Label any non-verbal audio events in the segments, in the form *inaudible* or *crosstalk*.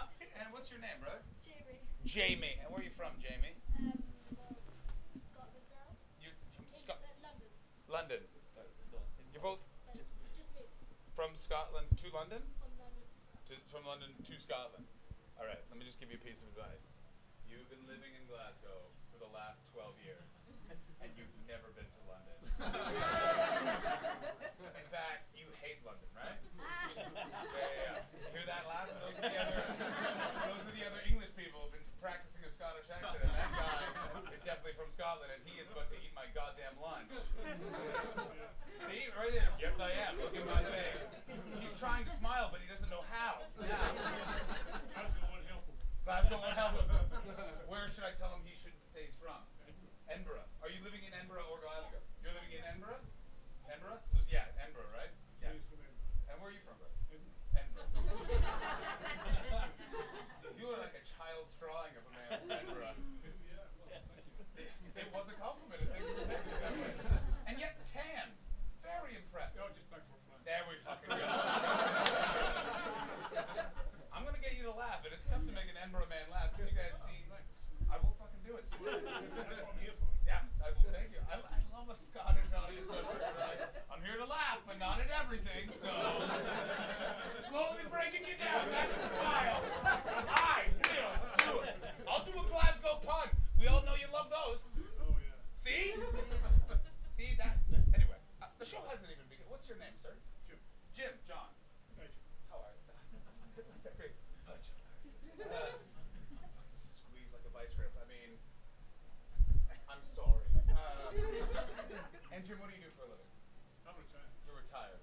No. And what's your name, brother? Jamie. Jamie. And where are you from, Jamie? Um, well, Scotland now. You're from Scotland. uh, London. London. You're both just, just moved from Scotland to London? from London to To, from London to Scotland. All right, let me just give you a piece of advice. You've been living in Glasgow for the last 12 years, and you've never been to London. *laughs* in fact, you hate London, right? Yeah, yeah, yeah. Hear that laugh? Those are the other, those are the other English people who've been practicing a Scottish accent, and that guy is definitely from Scotland, and he is about to eat my goddamn lunch. See, right there. Yes, I am. Look at my face. He's trying to smile, but he doesn't know how. Glasgow won't help him. Glasgow won't help him. Where should I tell him he should say he's from? Edinburgh. Are you living in Edinburgh or Glasgow? You're living in Edinburgh? Edinburgh? So yeah, Edinburgh, right? Yeah. He's from Edinburgh. And where are you from, bro? Edinburgh. Edinburgh. you are like a child's drawing of a man from Edinburgh. Yeah, well, thank you. It, it was a compliment. Thank you for taking it that way. And yet tanned. Very impressive. Oh, just back for a flight. There we fucking go. I'm gonna get you to laugh, and it's tough to make an Edinburgh man laugh because you guys see. Thanks. I will fucking do it. That's what I'm here for. Yeah, I will thank you. I, I love a Scottish audience member. who's Like, I'm here to laugh, but not at everything. So *laughs* slowly breaking you down. That's a smile. I will do it. I'll do a Glasgow pun. We all know you love those. Oh, yeah. See? See that? Anyway, uh, the show hasn't even begun. What's your name, sir? Jim. Jim. John. Hey, Jim. How are you? That's *laughs* great. Jim, how are you? Uh, fucking *laughs* squeeze like a vice grip. I mean, I'm sorry. Uh, and Jim, what do you do for a living? I'm retired. You're retired.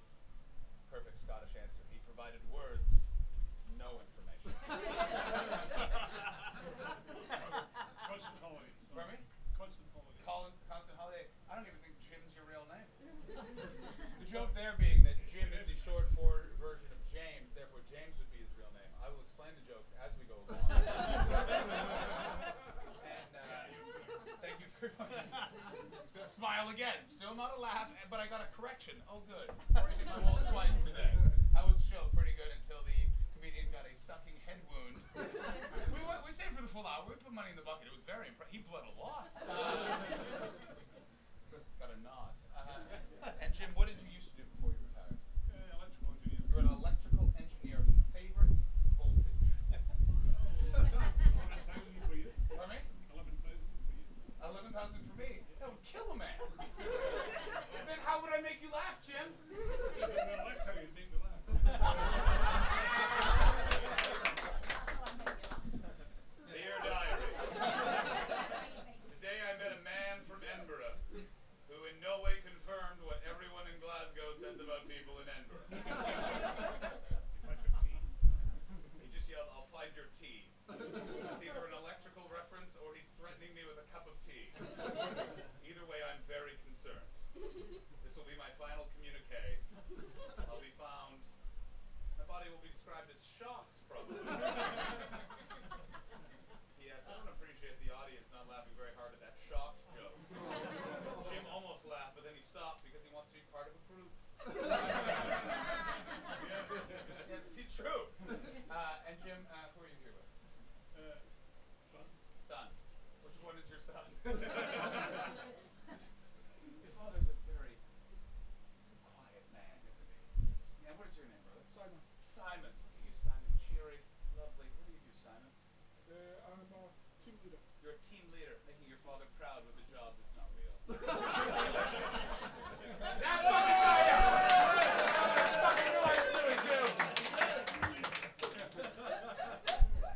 Perfect Scottish answer. He provided words, no information. Constant holiday. Pardon me? Constant holiday. Colin, Constant Holiday. I don't even think Jim's your real name. The joke there being that Jim is the short for version of James, therefore James would be his real name. I will explain the jokes as we go along. and uh, thank you very much. Smile again. Still not a laugh, but I got a correction. Oh, good. Already hit twice today. How was the show? Pretty good until the comedian got a sucking head wound. we, went, we stayed for the full hour. We put money in the bucket. It was very impressive. He bled a lot. Uh, *laughs* got a nod. Uh, and Jim, what did you used to do before you retired? Uh, electrical engineer. You're an electrical engineer. Favorite voltage? 11,000 for you. Pardon me? 11,000 for you. 11,000 for me. That would kill a man. then how would I make you laugh, Jim? Yeah, but that's how you make me laugh. Dear Diary. Today I met a man from Edinburgh who in no way confirmed what everyone in Glasgow says about people in Edinburgh. Bunch of tea. He just yelled, I'll find your tea. It's either an electrical reference or he's threatening me with a cup of tea. Either way, I'm very concerned. This will be my final communique. I'll be found. My body will be described as shocked, probably. yes, I don't appreciate the audience not laughing very hard at that shocked joke. Jim almost laughed, but then he stopped because he wants to be part of a group. *laughs* yes, it's true. Uh, and Jim, uh, who are you here with? Uh, son. Son. Which one is your son? *laughs* your father's a very quiet man, isn't he? And what is your name, brother? Simon. Simon. Look at you, Simon. Cheery, lovely. What do you do, Simon? Uh, I'm a team leader. You're a team leader, making your father proud with the job that's not real. That's fucking fire! fucking knew I was doing too.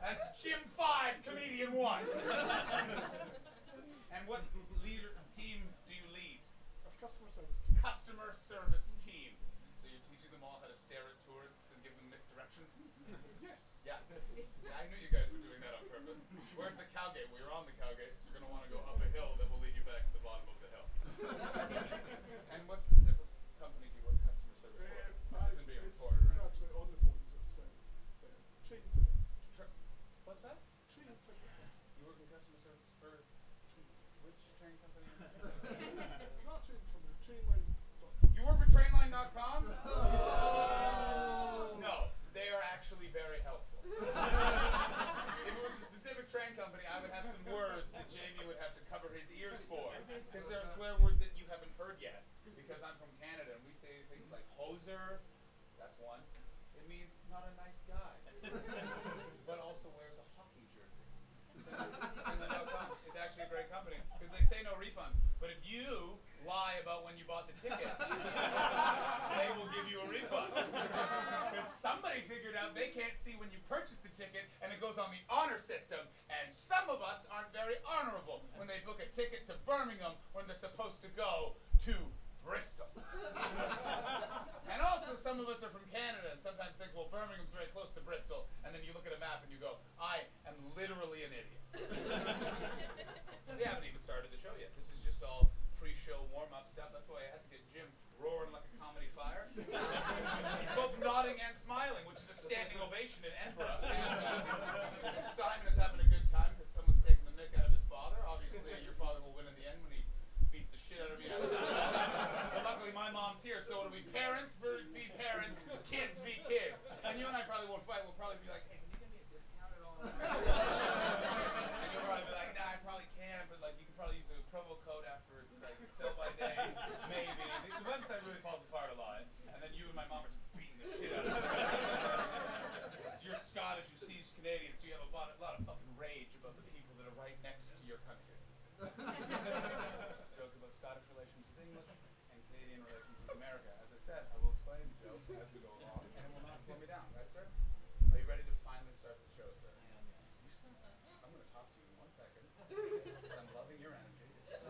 That's Jim Five, comedian one. and what leader team do you lead? A customer service team. Customer service team. So you're teaching them all how to stare at tourists and give them misdirections? *laughs* Yes. Yeah. yeah. I knew you guys were doing that on purpose. Where's the Cowgate? Well, you're on the Cowgate, so you're going to want to go up a hill that will lead you back to the bottom of the hill. *laughs* and what specific company do you work customer service for? Uh, This isn't being it's, recorded, it's right? actually on the phones. It's uh, uh, train tickets. Tra- What's that? Train tickets. You work in customer service for Train. which train company? *laughs* Not train company. Trainline. you work for Trainline.com? *laughs* No, they are actually very helpful. *laughs* If it was a specific train company, I would have some words that Jamie would have to cover his ears for. Because there are swear words that you haven't heard yet. Because I'm from Canada and we say things like hoser, that's one. It means not a nice guy. *laughs* but also wears a hockey jersey. Trainline.com is actually a great company because they say no refunds. But if you lie about when you bought the ticket, *laughs* they will give you a refund. Because somebody figured out they can't see when you purchase the ticket and it goes on the honor system. And some of us aren't very honorable when they book a ticket to Birmingham when they're supposed to go to Bristol. *laughs* and also, some of us are from Canada and sometimes think, well, Birmingham's very close to Bristol. And then you look at a map and you go, I am literally an idiot. *laughs* roaring like a comedy fire. He's both nodding and smiling, which is a standing ovation in Edinburgh. And, uh, Simon is having a good time because someone's taking the mick out of his father. Obviously, your father will win in the end when he beats the shit out of me. but luckily, my mom's here, so it'll be parents be parents, kids be kids. And you and I probably won't fight. We'll probably be like, hey, can you give me a discount at all? and you'll probably be like, nah, I probably can, but like you can probably use a promo code after it's like sell by day, maybe. The, website really falls apart a lot, and then you and my mom are just beating the shit out of each. You're Scottish, you're Siege Canadian, so you have a lot, a lot of fucking rage about the people that are right next to your country. joke about Scottish relations with English and Canadian relations with America. As I said, I will explain the jokes as we go along, and it will not slow me down, right, sir? Are you ready to finally start the show, sir? I'm going to talk to you in one second. 'cause I'm loving your energy. It's so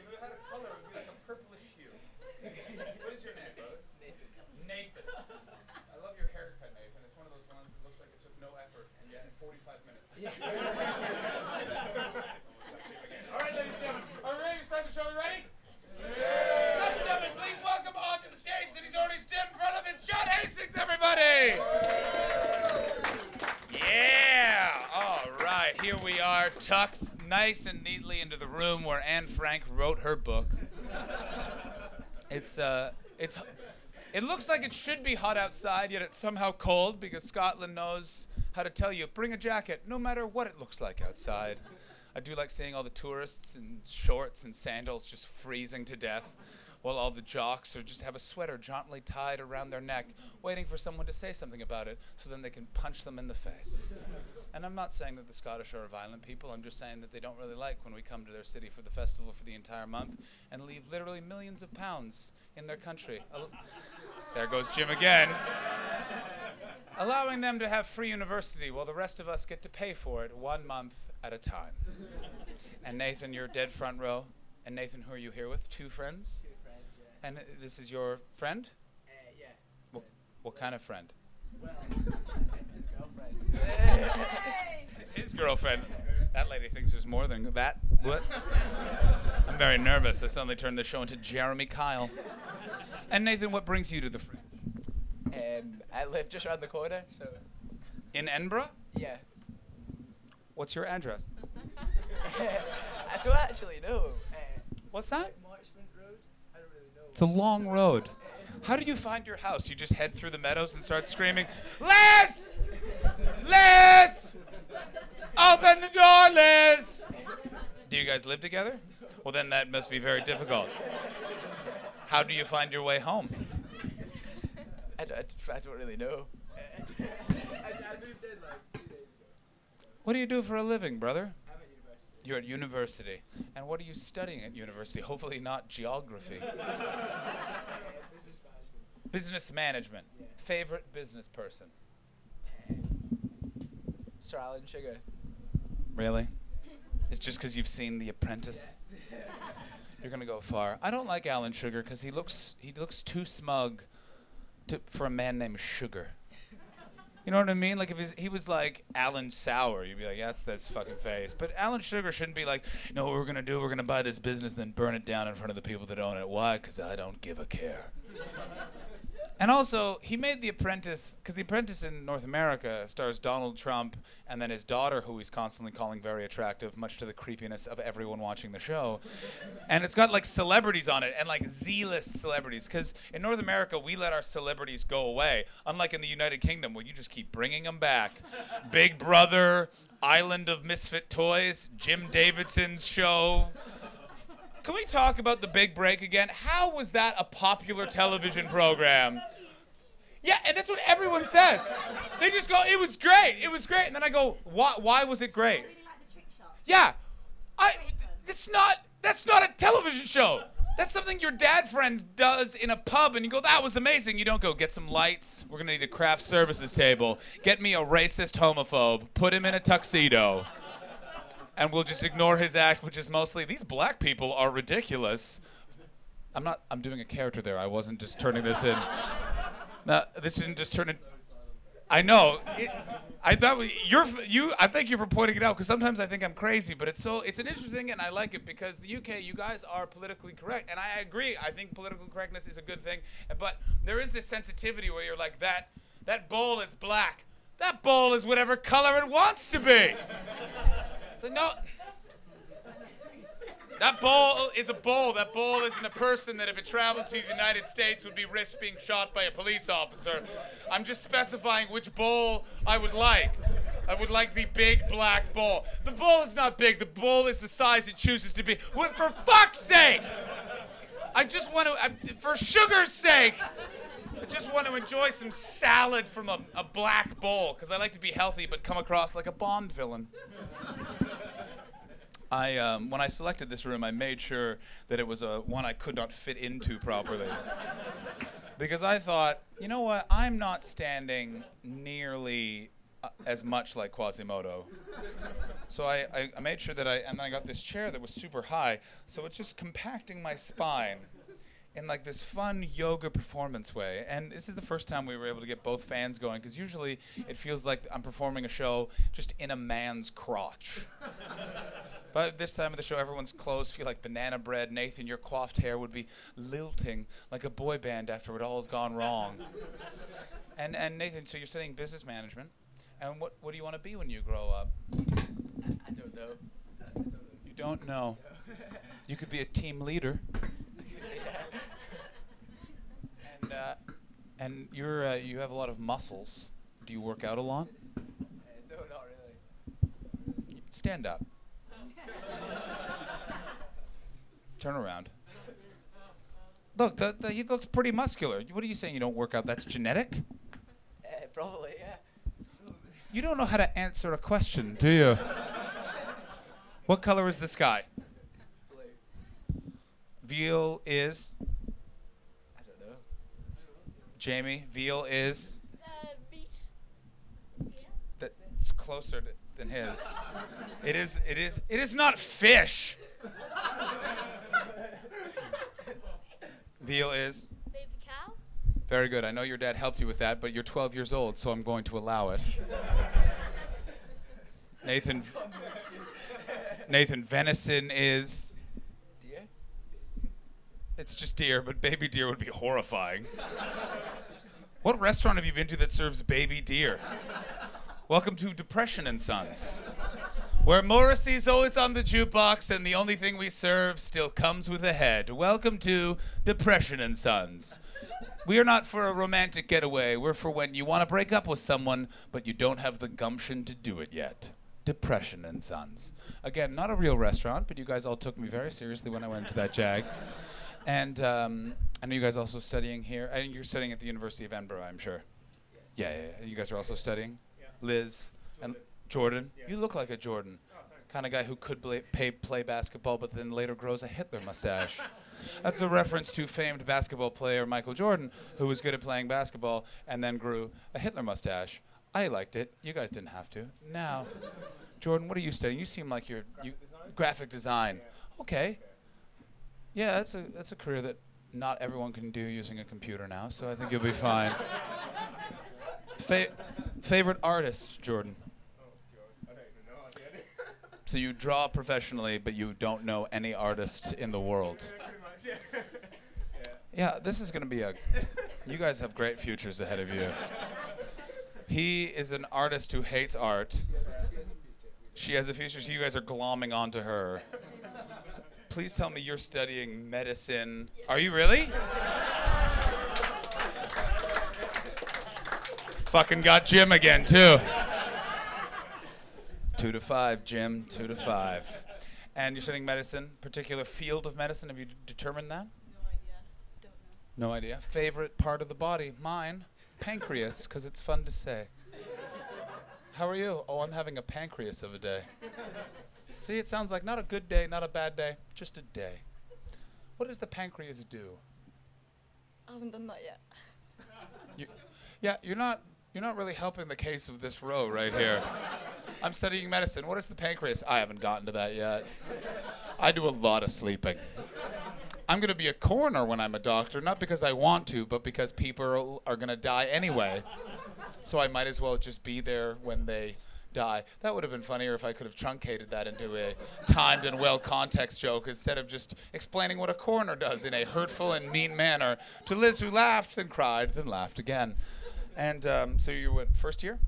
if it had a color, it would be like a purplish hue. What is your name, brother? Nathan. I love your haircut, Nathan. It's one of those ones that looks like it took no effort, and yet in 45 minutes. *laughs* All right, ladies and gentlemen, are we ready to start the show? Are we ready? Ladies and gentlemen, please welcome onto the stage that he's already stood in front of. It's John Hastings, everybody. Yeah. All right. Here we are, tucked nice and neatly into the room where Anne Frank wrote her book. It's uh, it's. It looks like it should be hot outside, yet it's somehow cold because Scotland knows how to tell you bring a jacket no matter what it looks like outside. I do like seeing all the tourists in shorts and sandals just freezing to death, while all the jocks are just have a sweater jauntily tied around their neck, waiting for someone to say something about it so then they can punch them in the face. And I'm not saying that the Scottish are a violent people, I'm just saying that they don't really like when we come to their city for the festival for the entire month and leave literally millions of pounds in their country. There goes Jim again. Allowing them to have free university while the rest of us get to pay for it one month at a time. *laughs* And Nathan, you're dead front row. And Nathan, who are you here with? Two friends? Two friends, yeah. And uh, this is your friend? Uh, yeah. What, what kind of friend? Well, *laughs* his girlfriend. It's his girlfriend. That lady thinks there's more than that. What? *laughs* I'm very nervous. I suddenly turned the show into Jeremy Kyle. And Nathan, what brings you to the friend? Um, I live just around the corner, so In Edinburgh? yeah. What's your address? *laughs* I don't actually know. Uh, What's that? Marchmont Road. I don't really know. It's a long road. How do you find your house? You just head through the meadows and start screaming, Liz! Liz! Open the door, Liz! Do you guys live together? Well, then that must be very difficult. How do you find your way home? I don't, I I don't really know. I, I moved in like two days ago. What do you do for a living, brother? I'm at university. You're at university. And what are you studying at university? Hopefully, not geography. *laughs* Business management. Business management. Yeah. Favorite business person? Sir Alan Sugar. Really? It's just because you've seen The Apprentice. *laughs* You're gonna go far. I don't like Alan Sugar because he looks he looks too smug to, for a man named Sugar. You know what I mean? Like if his, he was like Alan Sour, you'd be like, yeah, that's that's fucking face. But Alan Sugar shouldn't be like, no, what we're gonna do, we're gonna buy this business, and then burn it down in front of the people that own it. Why? Because I don't give a care. And also, he made The Apprentice because The Apprentice in North America stars Donald Trump and then his daughter, who he's constantly calling very attractive, much to the creepiness of everyone watching the show. And it's got like celebrities on it and like Z-list celebrities. Because in North America, we let our celebrities go away, unlike in the United Kingdom, where you just keep bringing them back. Big Brother, Island of Misfit Toys, Jim Davidson's show. Can we talk about the big break again? How was that a popular television program? Yeah, and that's what everyone says. They just go, "It was great. It was great." And then I go, "Why why was it great?" really like the trick shots. Yeah. I it's not that's not a television show. That's something your dad friends does in a pub and you go, "That was amazing." You don't go, "Get some lights. We're going to need a craft services table. Get me a racist homophobe. Put him in a tuxedo." And we'll just ignore his act, which is mostly these black people are ridiculous. I'm not. I'm doing a character there. I wasn't just turning this in. *laughs* No, this didn't just turn in. I know. It, I thought we, you're you. I thank you for pointing it out because sometimes I think I'm crazy, but it's so it's an interesting and I like it because the UK, you guys are politically correct, and I agree. I think political correctness is a good thing, but there is this sensitivity where you're like that. That bowl is black. That bowl is whatever color it wants to be. *laughs* Like no. That bowl is a bowl. That bowl isn't a person that, if it traveled to the United States, would be risk being shot by a police officer. I'm just specifying which bowl I would like. I would like the big black bowl. The bowl is not big. The bowl is the size it chooses to be. For fuck's sake! I just want to, I, for sugar's sake, I just want to enjoy some salad from a, a black bowl because I like to be healthy but come across like a Bond villain. I um, when I selected this room, I made sure that it was a one I could not fit into properly. *laughs* because I thought, you know what, I'm not standing nearly uh, as much like Quasimodo. So I, I, I made sure that I, and then I got this chair that was super high, so it's just compacting my spine in like this fun yoga performance way. And this is the first time we were able to get both fans going, because usually it feels like I'm performing a show just in a man's crotch. But this time of the show, everyone's clothes feel like banana bread. Nathan, your coiffed hair would be lilting like a boy band after it all had gone wrong. *laughs* and and Nathan, so you're studying business management, and what what do you want to be when you grow up? I don't know. I don't know. You don't know. You could be a team leader. and uh, and you're uh, you have a lot of muscles. Do you work out a lot? Uh, no, not really. Stand up. *laughs* Turn around. Look, the, the, he looks pretty muscular. What are you saying? You don't work out? That's genetic? Uh, probably, yeah. You don't know how to answer a question, do you? what color is the sky? Blue. Veal is. I don't know. Jamie, veal is. Uh, beat. Yeah. That's closer to, than his. It is. It is. It is not fish. Veal is. Baby cow. Very good. I know your dad helped you with that, but you're 12 years old, so I'm going to allow it. Nathan. Nathan, venison is. Deer? It's just deer, but baby deer would be horrifying. what restaurant have you been to that serves baby deer? Welcome to Depression and Sons, where Morrissey's always on the jukebox and the only thing we serve still comes with a head. Welcome to Depression and Sons. We are not for a romantic getaway. We're for when you want to break up with someone, but you don't have the gumption to do it yet. Depression and Sons. Again, not a real restaurant, but you guys all took me very seriously when I went to that jag. And um, I know you guys also studying here. I think you're studying at the University of Edinburgh, I'm sure. Yeah, yeah, yeah. You guys are also studying? Liz and Jordan. You look like a Jordan. Kind of guy who could play, pay, play basketball, but then later grows a Hitler mustache. *laughs* That's a reference to famed basketball player Michael Jordan, who was good at playing basketball and then grew a Hitler mustache. I liked it. You guys didn't have to. Now, Jordan, what are you studying? You seem like you're you, graphic design. Okay. Yeah, that's a that's a career that not everyone can do using a computer now, so I think you'll be fine. *laughs* Fa- favorite artist, Jordan. Oh, God. I don't even know. I get it. So you draw professionally, but you don't know any artists in the world. Yeah, much, yeah. yeah. *laughs* Yeah, this is gonna be a You guys have great futures ahead of you. He is an artist who hates art. She has a future, so you guys are glomming onto her. Please tell me you're studying medicine. Are you really? Fucking got Jim again, too. Two to five, Jim. Two to five. And you're studying medicine, particular field of medicine. Have you d- determined that? No idea. Don't know. No idea. Favorite part of the body? Mine, pancreas, because it's fun to say. How are you? Oh, I'm having a pancreas of a day. See, it sounds like not a good day, not a bad day, just a day. What does the pancreas do? I haven't done that yet. You, yeah, you're not you're not really helping the case of this row right here. *laughs* I'm studying medicine. What is the pancreas? I haven't gotten to that yet. I do a lot of sleeping. I'm going to be a coroner when I'm a doctor, not because I want to, but because people are, are going to die anyway. So I might as well just be there when they die. That would have been funnier if I could have truncated that into a timed and well context joke instead of just explaining what a coroner does in a hurtful and mean manner to Liz, who laughed, then cried, then laughed again. And um, so you went first year?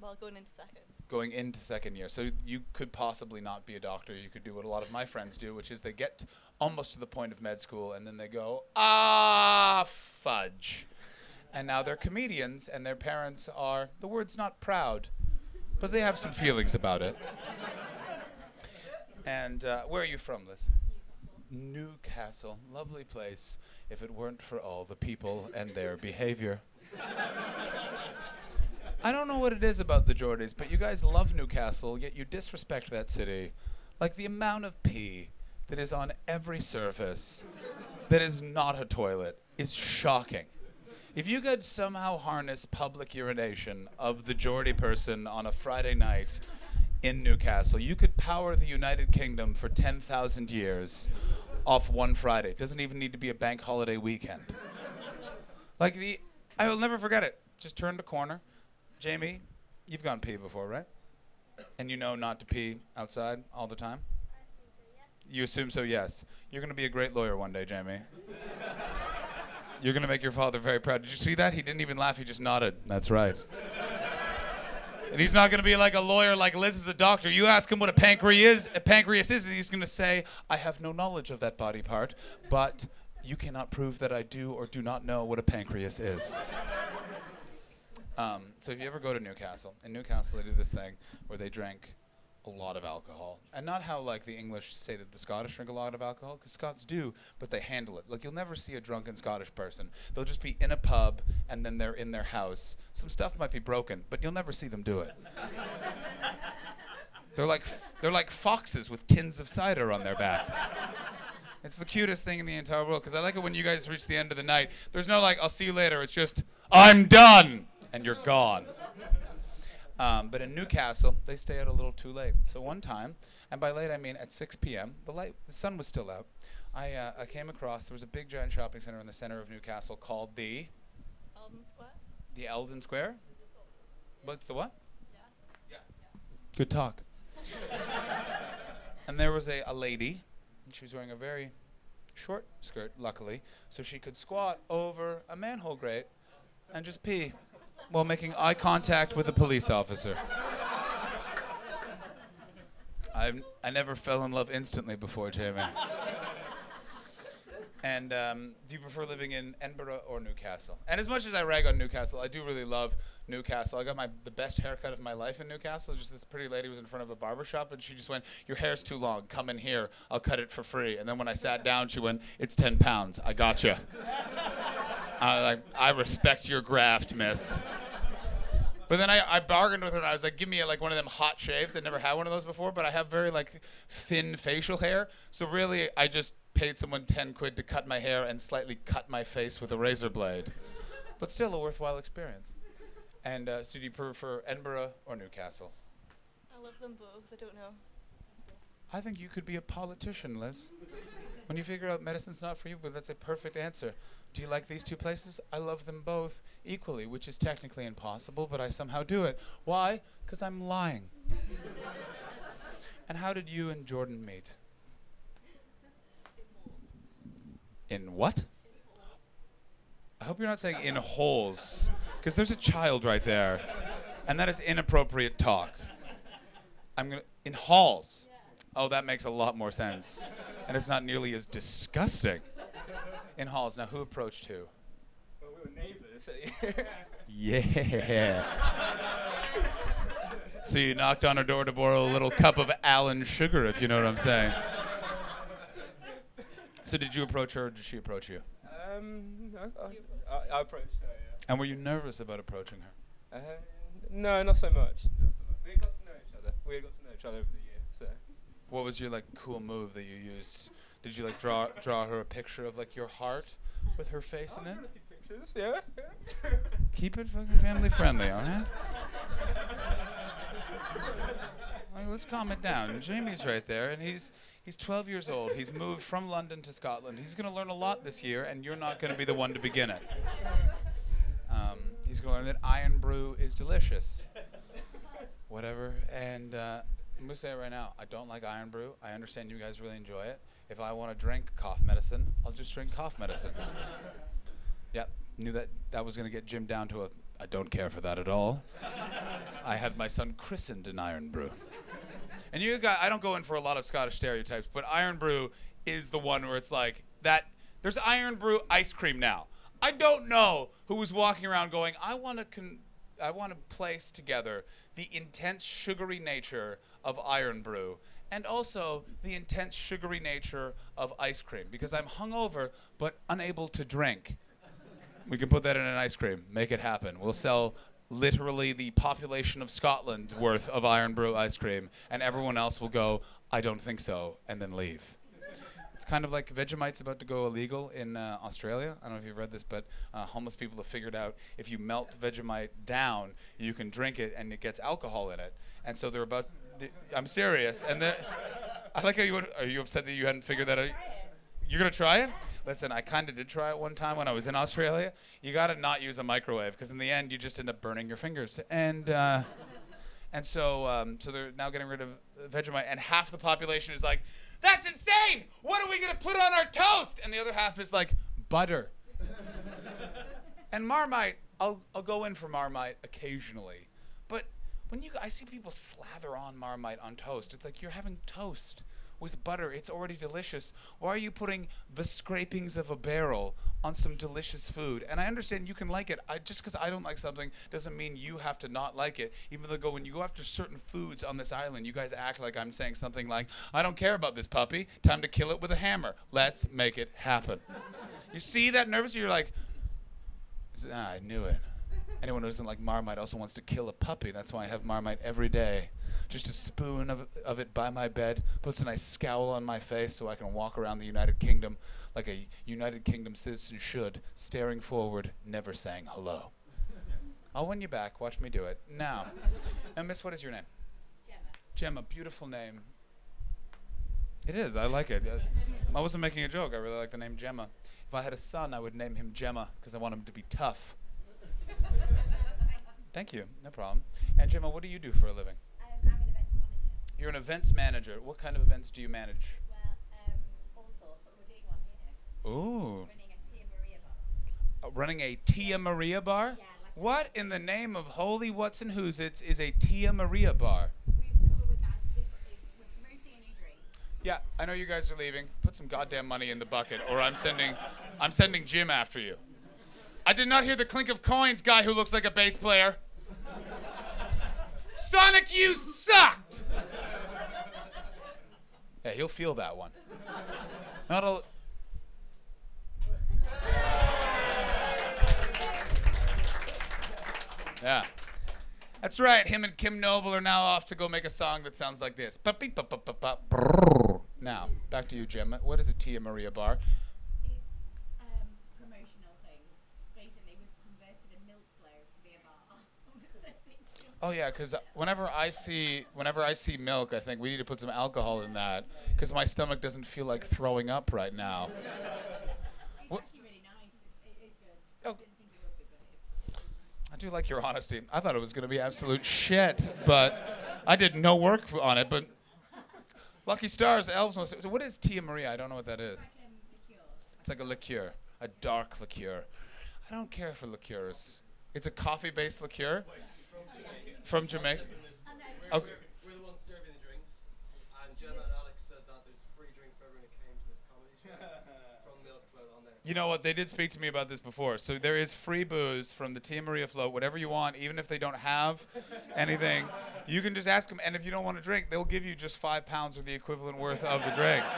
Well, going into second. Going into second year. So you could possibly not be a doctor. You could do what a lot of my friends do, which is they get almost to the point of med school and then they go, ah, fudge. And now they're comedians and their parents are, the word's not proud, but they have some feelings about it. And uh, where are you from, Liz? Newcastle. Lovely place if it weren't for all the people and their behavior. I don't know what it is about the Geordies, but you guys love Newcastle, yet you disrespect that city. Like the amount of pee that is on every surface that is not a toilet is shocking. If you could somehow harness public urination of the Geordie person on a Friday night in Newcastle, you could power the United Kingdom for 10,000 years off one Friday. It doesn't even need to be a bank holiday weekend. Like the, I will never forget it. Just turned a corner. Jamie, you've gone pee before, right? And you know not to pee outside all the time? You assume so, yes. You're going to be a great lawyer one day, Jamie. *laughs* You're going to make your father very proud. Did you see that? He didn't even laugh, he just nodded. That's right. *laughs* And he's not going to be like a lawyer like Liz is a doctor. You ask him what a pancreas, a pancreas is, and he's going to say, I have no knowledge of that body part, but you cannot prove that I do or do not know what a pancreas is. Um, so if you ever go to Newcastle, in Newcastle they do this thing where they drink a lot of alcohol, and not how like the English say that the Scottish drink a lot of alcohol, because Scots do, but they handle it. Like you'll never see a drunken Scottish person. They'll just be in a pub and then they're in their house. Some stuff might be broken, but you'll never see them do it. *laughs* they're like f- they're like foxes with tins of cider on their back. It's the cutest thing in the entire world because I like it when you guys reach the end of the night. There's no like, I'll see you later. It's just, I'm done, and you're gone. Um, but in Newcastle, they stay out a little too late. So one time, and by late I mean at 6 p.m., the light, the sun was still out. I, uh, I came across there was a big giant shopping center in the center of Newcastle called the Eldon Square. the Eldon Square. What's the what? Yeah. Good talk. and there was a, a lady, she was wearing a very short skirt, luckily, so she could squat over a manhole grate and just pee while making eye contact with a police officer. *laughs* I've, I never fell in love instantly before, Jamie. And um, do you prefer living in Edinburgh or Newcastle? And as much as I rag on Newcastle, I do really love Newcastle. I got my the best haircut of my life in Newcastle. Just this pretty lady was in front of a barber shop, and she just went, "Your hair's too long. Come in here. I'll cut it for free." And then when I sat down, she went, "It's ten pounds. I gotcha." *laughs* I like, I respect your graft, miss. But then I, I bargained with her and I was like, give me a, like one of them hot shaves. I never had one of those before, but I have very like thin facial hair. So really, I just paid someone 10 quid to cut my hair and slightly cut my face with a razor blade. But still a worthwhile experience. And uh, so do you prefer Edinburgh or Newcastle? I love them both. I don't know. I think you could be a politician, Liz. When you figure out medicine's not for you, but that's a perfect answer. Do you like these two places? I love them both equally, which is technically impossible, but I somehow do it. Why? Because I'm lying. *laughs* and how did you and Jordan meet? In what? I hope you're not saying in holes, because there's a child right there, and that is inappropriate talk. I'm gonna in halls. Oh, that makes a lot more sense, and it's not nearly as disgusting. In halls. Now, who approached who? Well, we were neighbours. Yeah. *laughs* so you knocked on her door to borrow a little cup of Alan Sugar, if you know what I'm saying. So did you approach her, or did she approach you? um, no, I, I, I approached her. Yeah. And were you nervous about approaching her? Uh, no, not so much. Not so much. We got to know each other. We got to know each other over the year. So. What was your like cool move that you used? Did you like draw draw her a picture of like your heart with her face in it? I've got a few pictures. Yeah. *laughs* Keep it fucking family friendly, *laughs* alright? Like, let's calm it down. Jamie's right there, and he's he's 12 years old. He's moved from London to Scotland. He's going to learn a lot this year, and you're not going to be the one to begin it. Um, he's going to learn that Irn-Bru is delicious. Whatever. And uh, I'm going to say it right now. I don't like Irn-Bru. I understand you guys really enjoy it. If I want to drink cough medicine, I'll just drink cough medicine. Yep, knew that that was going to get Jim down to a. I don't care for that at all. I had my son christened in Irn-Bru. And you got, I don't go in for a lot of Scottish stereotypes, but Irn-Bru is the one where it's like that. There's Irn-Bru ice cream now. I don't know who was walking around going, I want to con- I want to place together the intense sugary nature of Irn-Bru and also the intense sugary nature of ice cream because I'm hungover but unable to drink. We can put that in an ice cream. Make it happen. We'll sell literally the population of Scotland worth of Irn-Bru ice cream, and everyone else will go, I don't think so, and then leave. It's kind of like Vegemite's about to go illegal in uh, Australia. I don't know if you've read this, but uh, homeless people have figured out if you melt Vegemite down, you can drink it and it gets alcohol in it. And so they're about. th- I'm serious. And *laughs* I like how you. would- Are you upset that you hadn't figured that out? You're gonna try it? Listen, I kind of did try it one time when I was in Australia. You gotta not use a microwave because in the end you just end up burning your fingers. And uh, and so um, so they're now getting rid of Vegemite, and half the population is like, "That's insane! What are we gonna put on our toast?" And the other half is like, "Butter." *laughs* and Marmite, I'll I'll go in for Marmite occasionally, but when you I see people slather on Marmite on toast, it's like you're having toast with butter. It's already delicious. Why are you putting the scrapings of a barrel on some delicious food? And I understand you can like it. I, just because I don't like something doesn't mean you have to not like it. Even though when you go after certain foods on this island, you guys act like I'm saying something like, "I don't care about this puppy. Time to kill it with a hammer. Let's make it happen." *laughs* you see that nervous? You're like, ah, I knew it. Anyone who doesn't like Marmite also wants to kill a puppy. That's why I have Marmite every day. Just a spoon of, of it by my bed puts a nice scowl on my face so I can walk around the United Kingdom like a United Kingdom citizen should, staring forward, never saying hello. I'll win you back. Watch me do it. Now, now Miss, what is your name? Gemma. Gemma, beautiful name. It is. I like it. Uh, I wasn't making a joke. I really like the name Gemma. If I had a son, I would name him Gemma because I want him to be tough. *laughs* Thank you. No problem. And Gemma, what do you do for a living? Um, I'm an events manager. You're an events manager. What kind of events do you manage? Well, um, all sorts, but we're doing one here. Ooh. Running a Tia Maria bar. Uh, running a Tia Maria bar? Yeah, like What in the name of holy what's and who's it's is a Tia Maria bar? We've come up with that. This is, we're promoting a new drink. Yeah, I know you guys are leaving. Put some goddamn money in the bucket, or I'm sending, I'm sending Jim after you. I did not hear the clink of coins, guy who looks like a bass player. Sonic, you sucked. Yeah, he'll feel that one. Not a. Yeah. That's right. Him and Kim Noble are now off to go make a song that sounds like this. Now, back to you, Jim. What is a Tia Maria bar? It's um promotional thing. Basically, we've converted a milk flow to be a bar. Oh yeah, because whenever I see whenever I see milk, I think we need to put some alcohol in that because my stomach doesn't feel like throwing up right now. it's actually really nice. It's, it is good. Oh. I didn't think it would be, but it is. I do like your honesty. I thought it was going to be absolute shit, but I did no work on it. But lucky stars, elves. Must, what is Tia Maria? I don't know what that is. It's like a liqueur, a dark liqueur. I don't care for liqueurs. It's a coffee-based liqueur from Jamaica. And then Okay. We're the ones serving the drinks, and Gemma and Alex said that there's a free drink for everyone who came to this comedy show *laughs* from Milk Float on there. You know what? They did speak to me about this before. So there is free booze from the Tia Maria float, whatever you want, even if they don't have *laughs* anything. You can just ask them, and if you don't want to drink, they'll give you just five pounds or the equivalent worth of the drink. *laughs*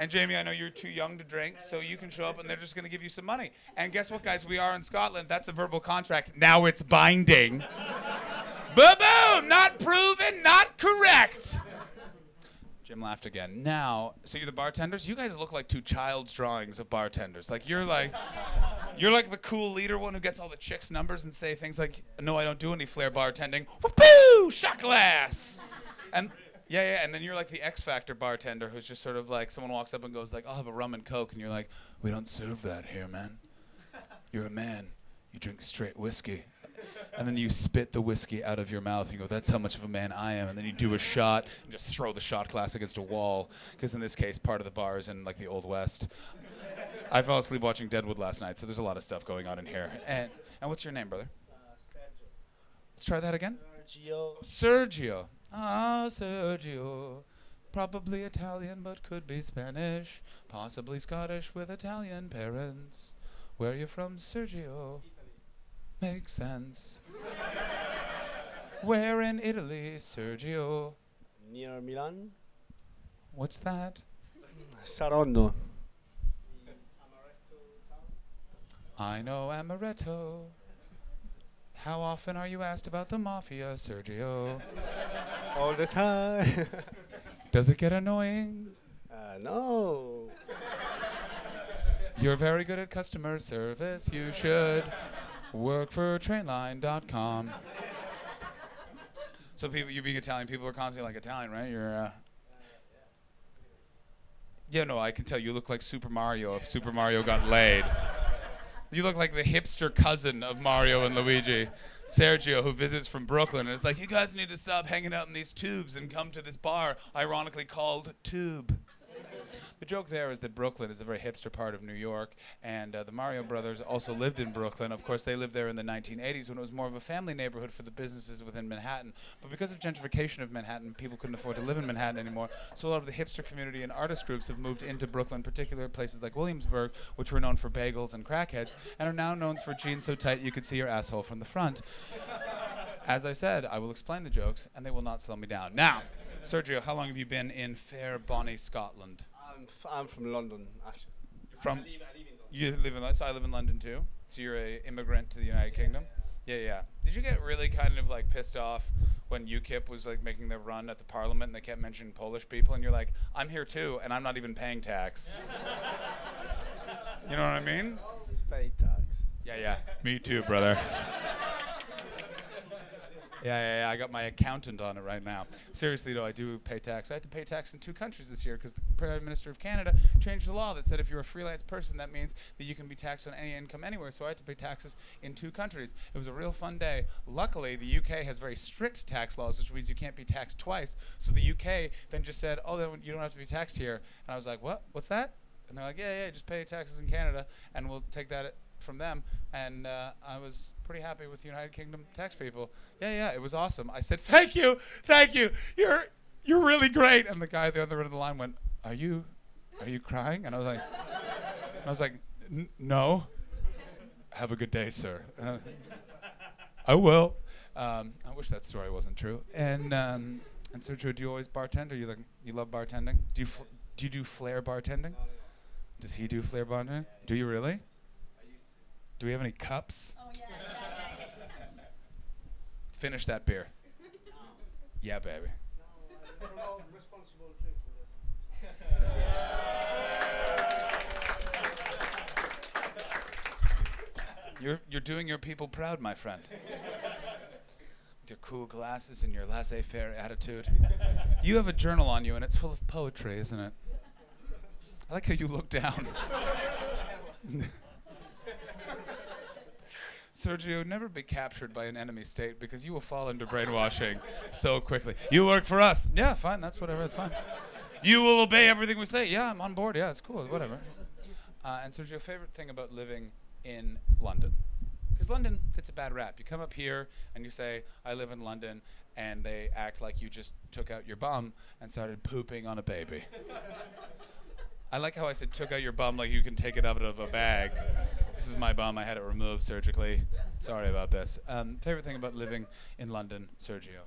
And Jamie, I know you're too young to drink, so you can show up and they're just going to give you some money. And guess what, guys? We are in Scotland. That's a verbal contract. Now it's binding. Boo boo! Not proven, not correct. Jim laughed again. Now, so you're the bartenders? You guys look like two child's drawings of bartenders. Like you're like you're like the cool leader one who gets all the chicks' numbers and say things like, "No, I don't do any flair bartending." Whoopoo! Shot glass. And yeah, yeah, and then you're like the X Factor bartender who's just sort of like someone walks up and goes like, "I'll have a rum and coke," and you're like, "We don't serve that here, man. You're a man. You drink straight whiskey." And then you spit the whiskey out of your mouth and you go, that's how much of a man I am. And then you do a shot and just throw the shot glass against a wall. Because in this case, part of the bar is in like the Old West. I fell asleep watching Deadwood last night, so there's a lot of stuff going on in here. And, and what's your name, brother? Sergio. Let's try that again. Sergio. Sergio. Ah, Sergio. Probably Italian, but could be Spanish. Possibly Scottish with Italian parents. Where are you from, Sergio? Makes sense. Where in Italy, Sergio? Near Milan. What's that? Saronno. I know Amaretto. How often are you asked about the mafia, Sergio? All the time. *laughs* Does it get annoying? uh, no. You're very good at customer service. You should work for trainline.com. So people, you being Italian, people are constantly like Italian, right? You're. Uh, yeah, no, I can tell you look like Super Mario if Super Mario got laid. You look like the hipster cousin of Mario and Luigi, Sergio, who visits from Brooklyn, and it's like, you guys need to stop hanging out in these tubes and come to this bar, ironically called Tube. The joke there is that Brooklyn is a very hipster part of New York, and uh, the Mario brothers also lived in Brooklyn. Of course, they lived there in the 1980s when it was more of a family neighborhood for the businesses within Manhattan. But because of gentrification of Manhattan, people couldn't afford to live in Manhattan anymore. So a lot of the hipster community and artist groups have moved into Brooklyn, particularly places like Williamsburg, which were known for bagels and crackheads, and are now known for jeans so tight you could see your asshole from the front. As I said, I will explain the jokes, and they will not slow me down. Now, Sergio, how long have you been in fair Bonnie, Scotland? I'm, f- I'm from London, actually. From I live, I live in London. you live in London, so I live in London too. So you're a immigrant to the United Kingdom. Yeah, yeah. Did you get really kind of like pissed off when UKIP was like making their run at the Parliament and they kept mentioning Polish people, and you're like, I'm here too, and I'm not even paying tax. *laughs* you know what I mean? Always pay tax. Yeah, yeah. Me too, brother. *laughs* Yeah, yeah. I got my accountant on it right now. Seriously, though, I do pay tax. I had to pay tax in two countries this year because the Prime Minister of Canada changed the law that said if you're a freelance person, that means that you can be taxed on any income anywhere. So I had to pay taxes in two countries. It was a real fun day. Luckily, the UK has very strict tax laws, which means you can't be taxed twice. So the UK then just said, "Oh, then you don't have to be taxed here." And I was like, "What? What's that?" And they're like, "Yeah, yeah, just pay taxes in Canada, and we'll take that." From them, and uh, I was pretty happy with United Kingdom tax people. Yeah, yeah, it was awesome. I said, "Thank you, thank you. You're you're really great." And the guy at the other end of the line went, "Are you are you crying?" And I was like, I was like, "N- "No." Have a good day, sir. I, I will. Um, I wish that story wasn't true. And um, and Sergio, do you always bartend? Or you like you love bartending? Do you fl- do you do flair bartending? Does he do flair bartending? Do you really? Do we have any cups? Oh yeah, yeah, yeah. Finish that beer. Yeah, baby. responsible drinking. You're you're doing your people proud, my friend. With your cool glasses and your laissez-faire attitude. You have a journal on you, and it's full of poetry, isn't it? I like how you look down. *laughs* Sergio, never be captured by an enemy state because you will fall into brainwashing so quickly. You work for us. Yeah, fine. That's whatever. That's fine. You will obey everything we say. Yeah, I'm on board. Yeah, it's cool. Whatever. Uh, and Sergio, favorite thing about living in London? Because London gets a bad rap. You come up here and you say, I live in London, and they act like you just took out your bum and started pooping on a baby. I like how I said took out your bum like you can take it out of a bag. This is my bum. I had it removed surgically. Sorry about this. Um, favorite thing about living in London, Sergio?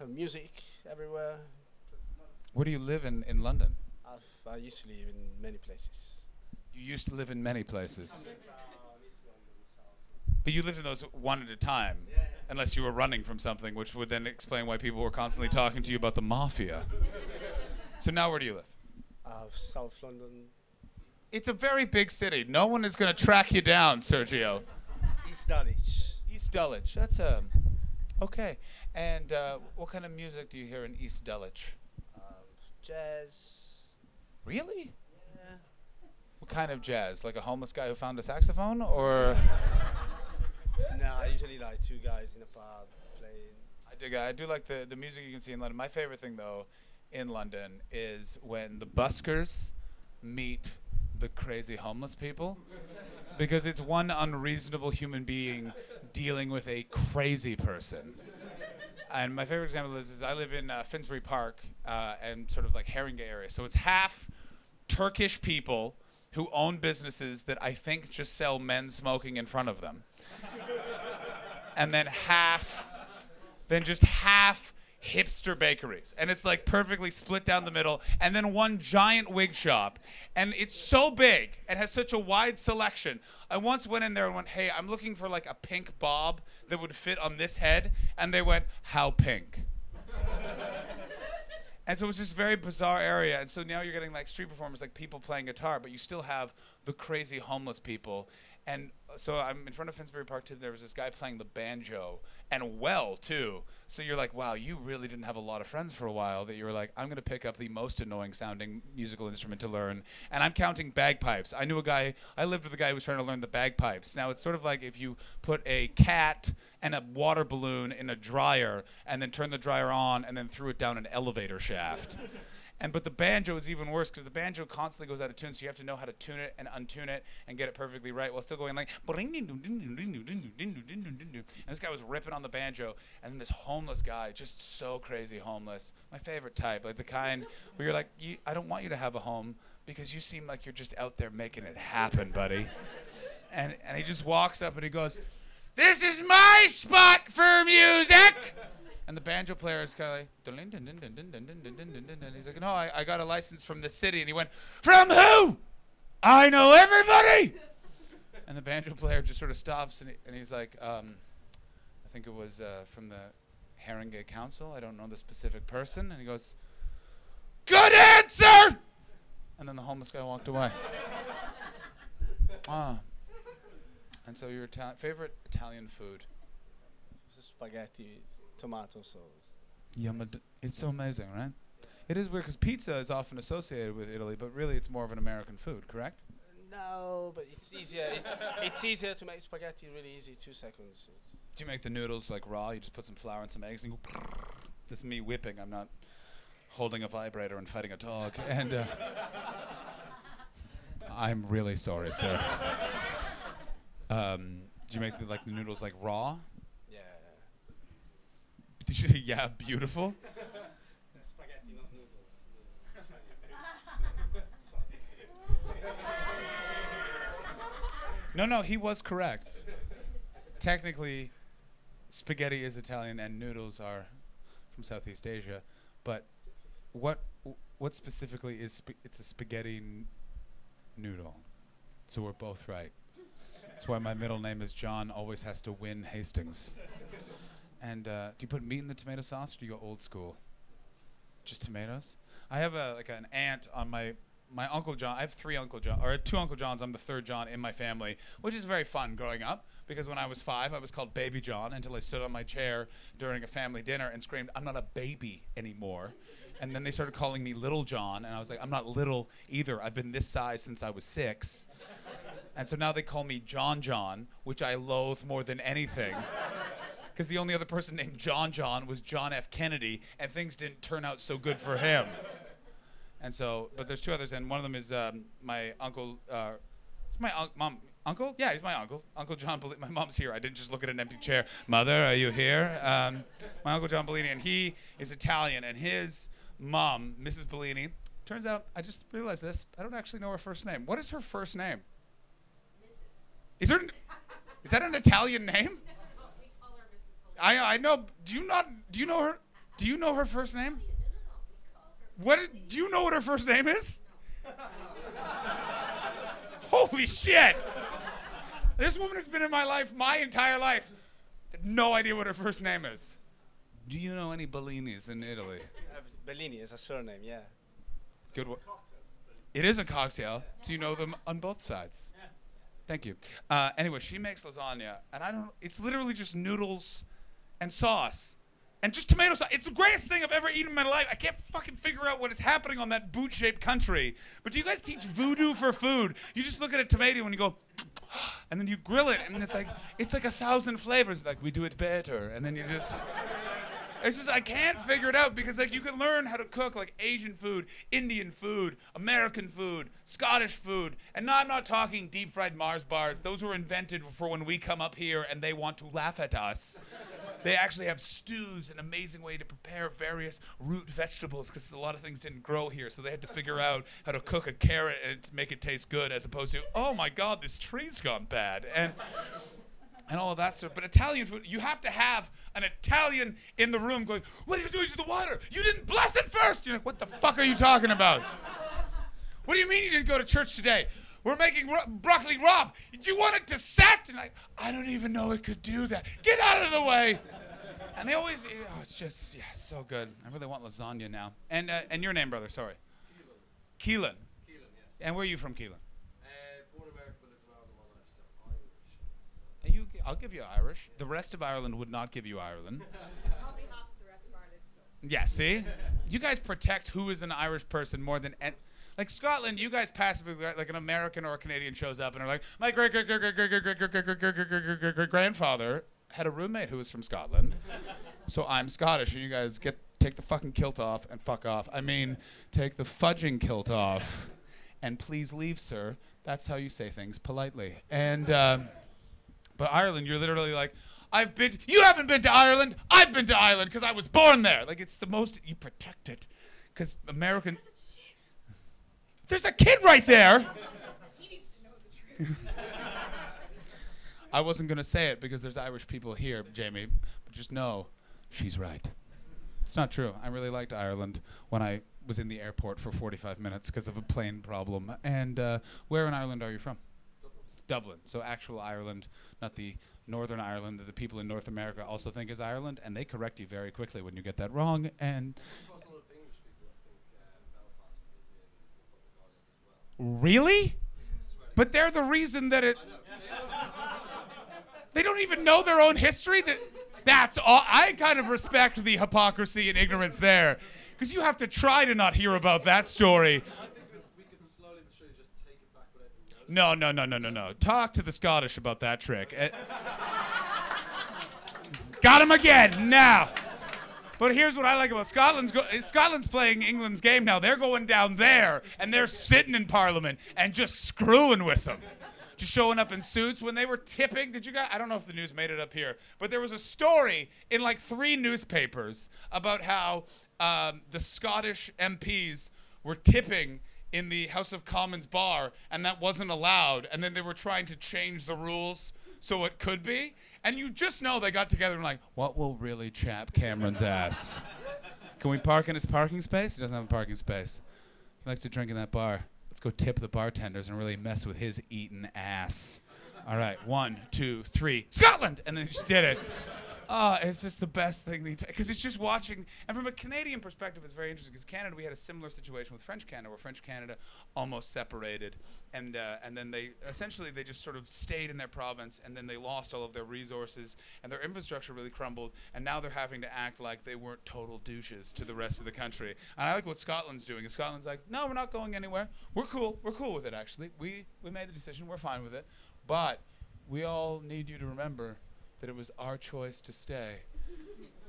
Uh, music everywhere. Where do you live in, in London? I've, I used to live in many places. You used to live in many places. But you lived in those one at a time, unless you were running from something, which would then explain why people were constantly talking to you about the mafia. so now where do you live? Uh, South London, It's a very big city. No one is going to track you down, Sergio. East Dulwich. East Dulwich. That's um, okay. And uh, what kind of music do you hear in East Dulwich? Um, jazz. Really? Yeah. What kind of jazz? Like a homeless guy who found a saxophone, or? *laughs* No, I usually like two guys in a pub playing. I dig. I do like the the music you can see in London. My favorite thing though, in London, is when the buskers meet the crazy homeless people, because it's one unreasonable human being dealing with a crazy person. And my favorite example is, is I live in uh, Finsbury Park uh, and sort of like Haringey area. So it's half Turkish people who own businesses that I think just sell men smoking in front of them. and then half, then just half hipster bakeries. And it's like perfectly split down the middle. And then one giant wig shop. And it's so big and has such a wide selection. I once went in there and went, hey, I'm looking for like a pink bob that would fit on this head. And they went, how pink? *laughs* And so it was this very bizarre area. And so now you're getting like street performers, like people playing guitar, but you still have the crazy homeless people. And so I'm in front of Finsbury Park too. There was this guy playing the banjo and well too. So you're like, wow, you really didn't have a lot of friends for a while. That you were like, I'm to pick up the most annoying sounding musical instrument to learn. And I'm counting bagpipes. I knew a guy. I lived with a guy who was trying to learn the bagpipes. Now it's sort of like if you put a cat and a water balloon in a dryer and then turn the dryer on and then threw it down an elevator shaft. And but the banjo is even worse because the banjo constantly goes out of tune, so you have to know how to tune it and untune it and get it perfectly right while still going like. And this guy was ripping on the banjo, and then this homeless guy, just so crazy homeless, my favorite type, like the kind where you're like, you, I don't want you to have a home because you seem like you're just out there making it happen, buddy. And and he just walks up and he goes, "This is my spot for music." And the banjo player is kind of like, dun. he's like, no, I, I got a license from the city. And he went, from who? I know everybody. And the banjo player just sort of stops and, he, and he's like, um, I think it was uh, from the Haringey Council. I don't know the specific person. And he goes, good answer. And then the homeless guy walked away. ah. And so your favorite Italian food? Spaghetti, tomato sauce. Yum, it's so amazing, right? It is weird because pizza is often associated with Italy, but really it's more of an American food, correct? No, but it's easier. It's, it's easier to make spaghetti. Really easy. Two seconds. Do you make the noodles like raw? You just put some flour and some eggs and go. *laughs* This is me whipping. I'm not holding a vibrator and fighting a dog. *laughs* And uh, I'm really sorry, sir. *laughs* Um, do you make the, like the noodles like raw? Did you say yeah, beautiful? No, no, he was correct. Technically, spaghetti is Italian and noodles are from Southeast Asia, but what what specifically is sp- it's a spaghetti n- noodle. So we're both right. That's why my middle name is John. Always has to win Hastings. And uh, do you put meat in the tomato sauce, or do you go old school? Just tomatoes. I have a like an aunt on my my uncle John. I have three uncle John or two uncle Johns. I'm the third John in my family, which is very fun growing up because when I was five, I was called Baby John until I stood on my chair during a family dinner and screamed, "I'm not a baby anymore." And then they started calling me Little John, and I was like, "I'm not little either. I've been this size since I was six. And so now they call me John John, which I loathe more than anything. Because the only other person named John John was John F. Kennedy, and things didn't turn out so good for him. And so, but there's two others, and one of them is um, my uncle. Uh, it's my un- mom. Uncle? Yeah, he's my uncle. Uncle John Bellini. My mom's here. I didn't just look at an empty chair. Mother, are you here? Um, my uncle John Bellini, and he is Italian, and his mom, Mrs. Bellini, turns out I just realized this. I don't actually know her first name. What is her first name? Mrs. Is there? Is that an Italian name? I I know. Do you not? Do you know her? Do you know her first name? What Do you know what her first name is? *laughs* Holy shit! This woman has been in my life my entire life. No idea what her first name is. Do you know any Bellinis in Italy? Uh, Bellini is a surname, yeah. Good one. It is a cocktail. Do you know them on both sides? Thank you. Uh, anyway, she makes lasagna, and I don't. It's literally just noodles and sauce, and just tomato sauce. It's the greatest thing I've ever eaten in my life. I can't fucking figure out what is happening on that boot-shaped country. But do you guys teach voodoo for food? You just look at a tomato and you go, *gasps* and then you grill it, and it's like it's like a thousand flavors. Like we do it better, and then you just. It's just I can't figure it out because like you can learn how to cook like Asian food, Indian food, American food, Scottish food, and no, I'm not talking deep fried Mars bars. Those were invented for when we come up here and they want to laugh at us. They actually have stews, an amazing way to prepare various root vegetables because a lot of things didn't grow here, so they had to figure out how to cook a carrot and make it taste good, as opposed to oh my god, this tree's gone bad and and all of that stuff. But Italian food, you have to have an Italian in the room going, What are you doing to the water? You didn't bless it first. You're like, What the fuck are you talking about? *laughs* What do you mean you didn't go to church today? We're making ro- broccoli rabe. You want it to set? And I, I don't even know it could do that. Get out of the way. And they always, oh, it's just, yeah, so good. I really want lasagna now. And uh, and your name, brother? Sorry. Keelan. Keelan, yes. And where are you from, Keelan? Uh, born in America, but lived in Ireland all my life, so Irish. Are you, I'll give you Irish. The rest of Ireland would not give you Ireland. I'll half the rest of Ireland. Yeah, see? You guys protect who is an Irish person more than an- like Scotland, you guys passively like an American or a Canadian shows up and are like, my great great great great great great great great great great great great great great great grandfather had a roommate who was from Scotland. So I'm Scottish and you guys get take the fucking kilt off and fuck off. I mean, take the fudging kilt off and please leave, sir. That's how you say things politely. And um, but Ireland, you're literally like, I've been. you haven't been to Ireland. I've been to Ireland because I was born there. Like it's the most you protect it, because American. There's a kid right there. He needs to know the truth. I wasn't gonna say it because there's Irish people here, Jamie. But just know, she's right. It's not true. I really liked Ireland when I was in the airport for 45 minutes because of a plane problem. And uh, where in Ireland are you from? Dublin. So actual Ireland, not the Northern Ireland that the people in North America also think is Ireland, and they correct you very quickly when you get that wrong. And really? But they're the reason that it. they don't even know their own history. That that's all. I kind of respect the hypocrisy and ignorance there, because you have to try to not hear about that story. I think that we could slowly but surely just take it back without them knowing. No, no, no, no, no, no. Talk to the Scottish about that trick. Eh. Got him again now. But here's what I like about Scotland's go- eh, Scotland's playing England's game now. They're going down there and they're sitting in Parliament and just screwing with them. Just showing up in suits when they were tipping. Did you guys? I don't know if the news made it up here, but there was a story in like three newspapers about how um, the Scottish MPs were tipping in the House of Commons bar, and that wasn't allowed. And then they were trying to change the rules so it could be. And you just know they got together and like, what will really chap Cameron's ass? Can we park in his parking space? He doesn't have a parking space. He likes to drink in that bar. Let's go tip the bartenders and really mess with his eaten ass. All right, one, two, three, Scotland, and then he just did it. Uh, it's just the best thing because it's just watching. And from a Canadian perspective, it's very interesting because Canada, we had a similar situation with French Canada, where French Canada almost separated, and uh, and then they essentially they just sort of stayed in their province, and then they lost all of their resources, and their infrastructure really crumbled, and now they're having to act like they weren't total douches to the rest of the country. And I like what Scotland's doing. Is Scotland's like, no, we're not going anywhere. We're cool. We're cool with it. Actually, we we made the decision. We're fine with it, but we all need you to remember that it was our choice to stay.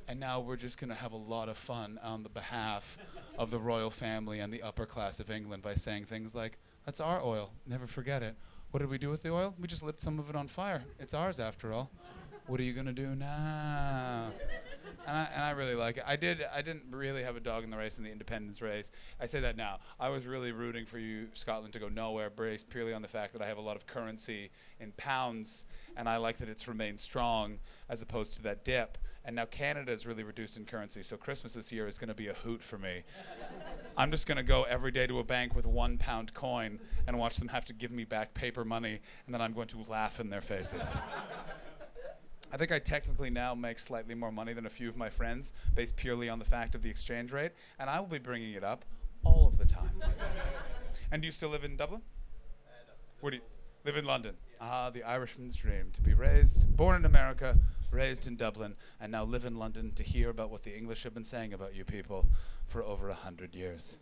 And now we're just going to have a lot of fun on the behalf of the royal family and the upper class of England by saying things like, that's our oil, never forget it. What did we do with the oil? We just lit some of it on fire. It's ours after all. What are you gonna do now? And I, and I really like it. I did. I didn't really have a dog in the race in the independence race. I say that now. I was really rooting for you, Scotland, to go nowhere, based purely on the fact that I have a lot of currency in pounds, and I like that it's remained strong as opposed to that dip. And now Canada is really reduced in currency, so Christmas this year is going to be a hoot for me. *laughs* I'm just going to go every day to a bank with one pound coin and watch them have to give me back paper money, and then I'm going to laugh in their faces. *laughs* I think I technically now make slightly more money than a few of my friends, based purely on the fact of the exchange rate, and I will be bringing it up all of the time. *laughs* and do you still live in Dublin? Where do you live in London? Ah, the Irishman's dream to be raised, born in America, raised in Dublin, and now live in London to hear about what the English have been saying about you people for over a hundred years.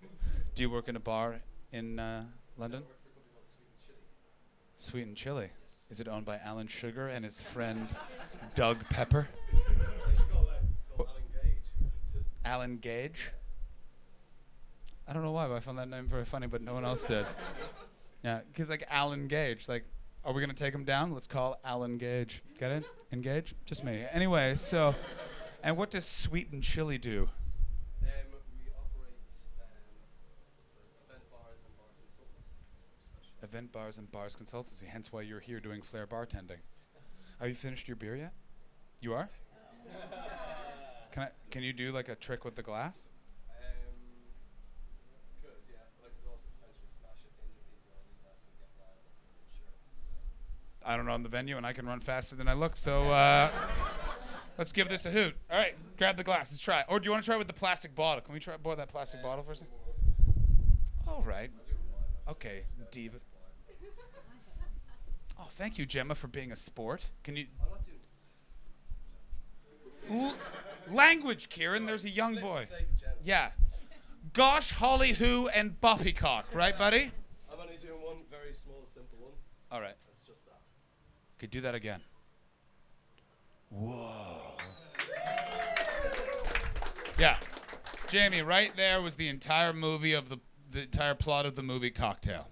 Do you work in a bar in uh, London? I work for a company called Sweet and Chili. Is it owned by Alan Sugar and his friend Doug Pepper? Alan Gage? I don't know why, but I found that name very funny, but no one else did. Yeah, because like Alan Gage, like, are we gonna take him down? Let's call Alan Gage. Get it? Engage? Just me. Anyway, so, and what does Sweet and Chili do? Um, we operate um, I suppose, event bars and bar consultancy. Event bars and bars consultancy. Hence why you're here doing flair bartending. Have you finished your beer yet? You are. *laughs* Can I? Can you do like a trick with the glass? Um, could, yeah, but I could also smash it, injure people, and you get liable. I don't run the venue and I can run faster than I look. So uh, *laughs* let's give this a hoot. All right, grab the glass. Let's try. Or do you want to try with the plastic bottle? Can we try boil that plastic bottle for a second? All right. Okay, diva. Oh, thank you, Gemma, for being a sport. Can you. L- language, Kieran? There's a young boy. Yeah. Gosh, Holly, who, and Boppycock, right, buddy? I'm only doing one very small, simple one. All right. That's just that. Could do that again. Whoa. Yeah. Jamie, right there was the entire movie of the the entire plot of the movie Cocktail.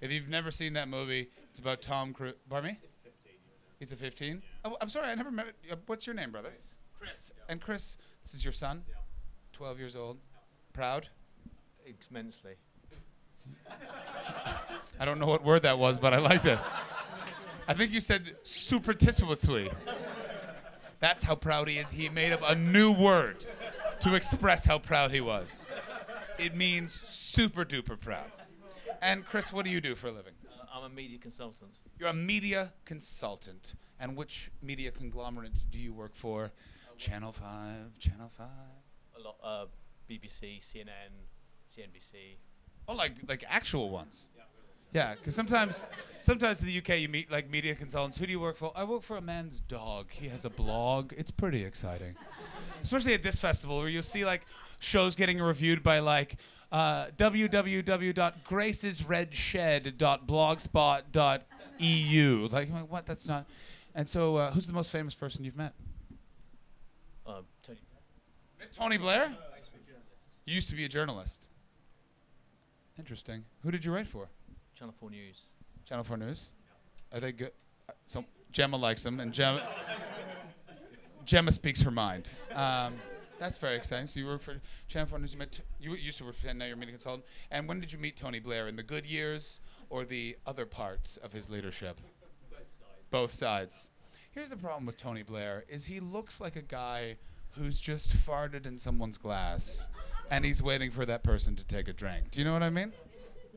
If you've never seen that movie, it's about Tom Cruise. Pardon me? It's a 15. Oh, I'm sorry, I never met. Uh, what's your name, brother? Chris. And Chris, this is your son. 12 years old. Proud. Immensely. I don't know what word that was, but I liked it. I think you said supertissimously. That's how proud he is. He made up a new word to express how proud he was. It means super duper proud. And Chris, what do you do for a living? Uh, I'm a media consultant. You're a media consultant. And which media conglomerate do you work for? Channel 5, Channel 5. A lot. Uh, BBC, CNN, CNBC. Oh, like like actual ones. Yeah, because sometimes, sometimes in the UK you meet like media consultants. Who do you work for? I work for a man's dog. He has a blog. It's pretty exciting, especially at this festival where you'll see like shows getting reviewed by like uh, www.gracesredshed.blogspot.eu. Like what? That's not. And so, uh, who's the most famous person you've met? Uh, Tony. Tony Blair. You used to be a journalist. Interesting. Who did you write for? Channel 4 News. Channel 4 News? Are they good? Uh, So Gemma likes them, and Gemma, Gemma speaks her mind. Um, that's very exciting. So you work for Channel 4 News. You, met t- you used to work for now you're a media consultant. And when did you meet Tony Blair? In the good years or the other parts of his leadership? Both sides. Here's the problem with Tony Blair: is he looks like a guy who's just farted in someone's glass, and he's waiting for that person to take a drink. Do you know what I mean?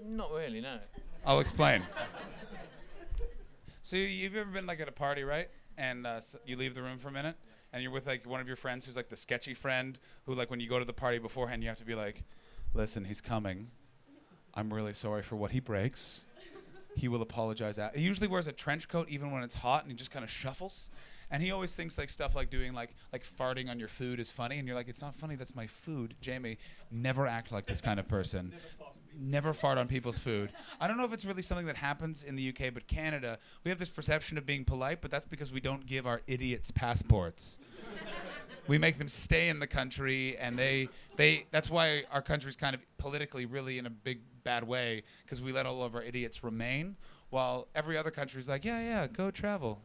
Not really, no. I'll explain. *laughs* so you- you've ever been like at a party, right? And uh, s- you leave the room for a minute, and you're with like one of your friends who's like the sketchy friend who like when you go to the party beforehand, you have to be like, "Listen, he's coming. I'm really sorry for what he breaks. He will apologize." At-. He usually wears a trench coat even when it's hot, and he just kind of shuffles. And he always thinks like stuff like doing like like farting on your food is funny, and you're like, "It's not funny. That's my food." Jamie, never act like this kind of person. Never fart on people's food. I don't know if it's really something that happens in the UK, but Canada, we have this perception of being polite, but that's because we don't give our idiots passports. we make them stay in the country, and they they that's why our country's kind of politically really in a big bad way because we let all of our idiots remain, while every other country's like, yeah, yeah, go travel,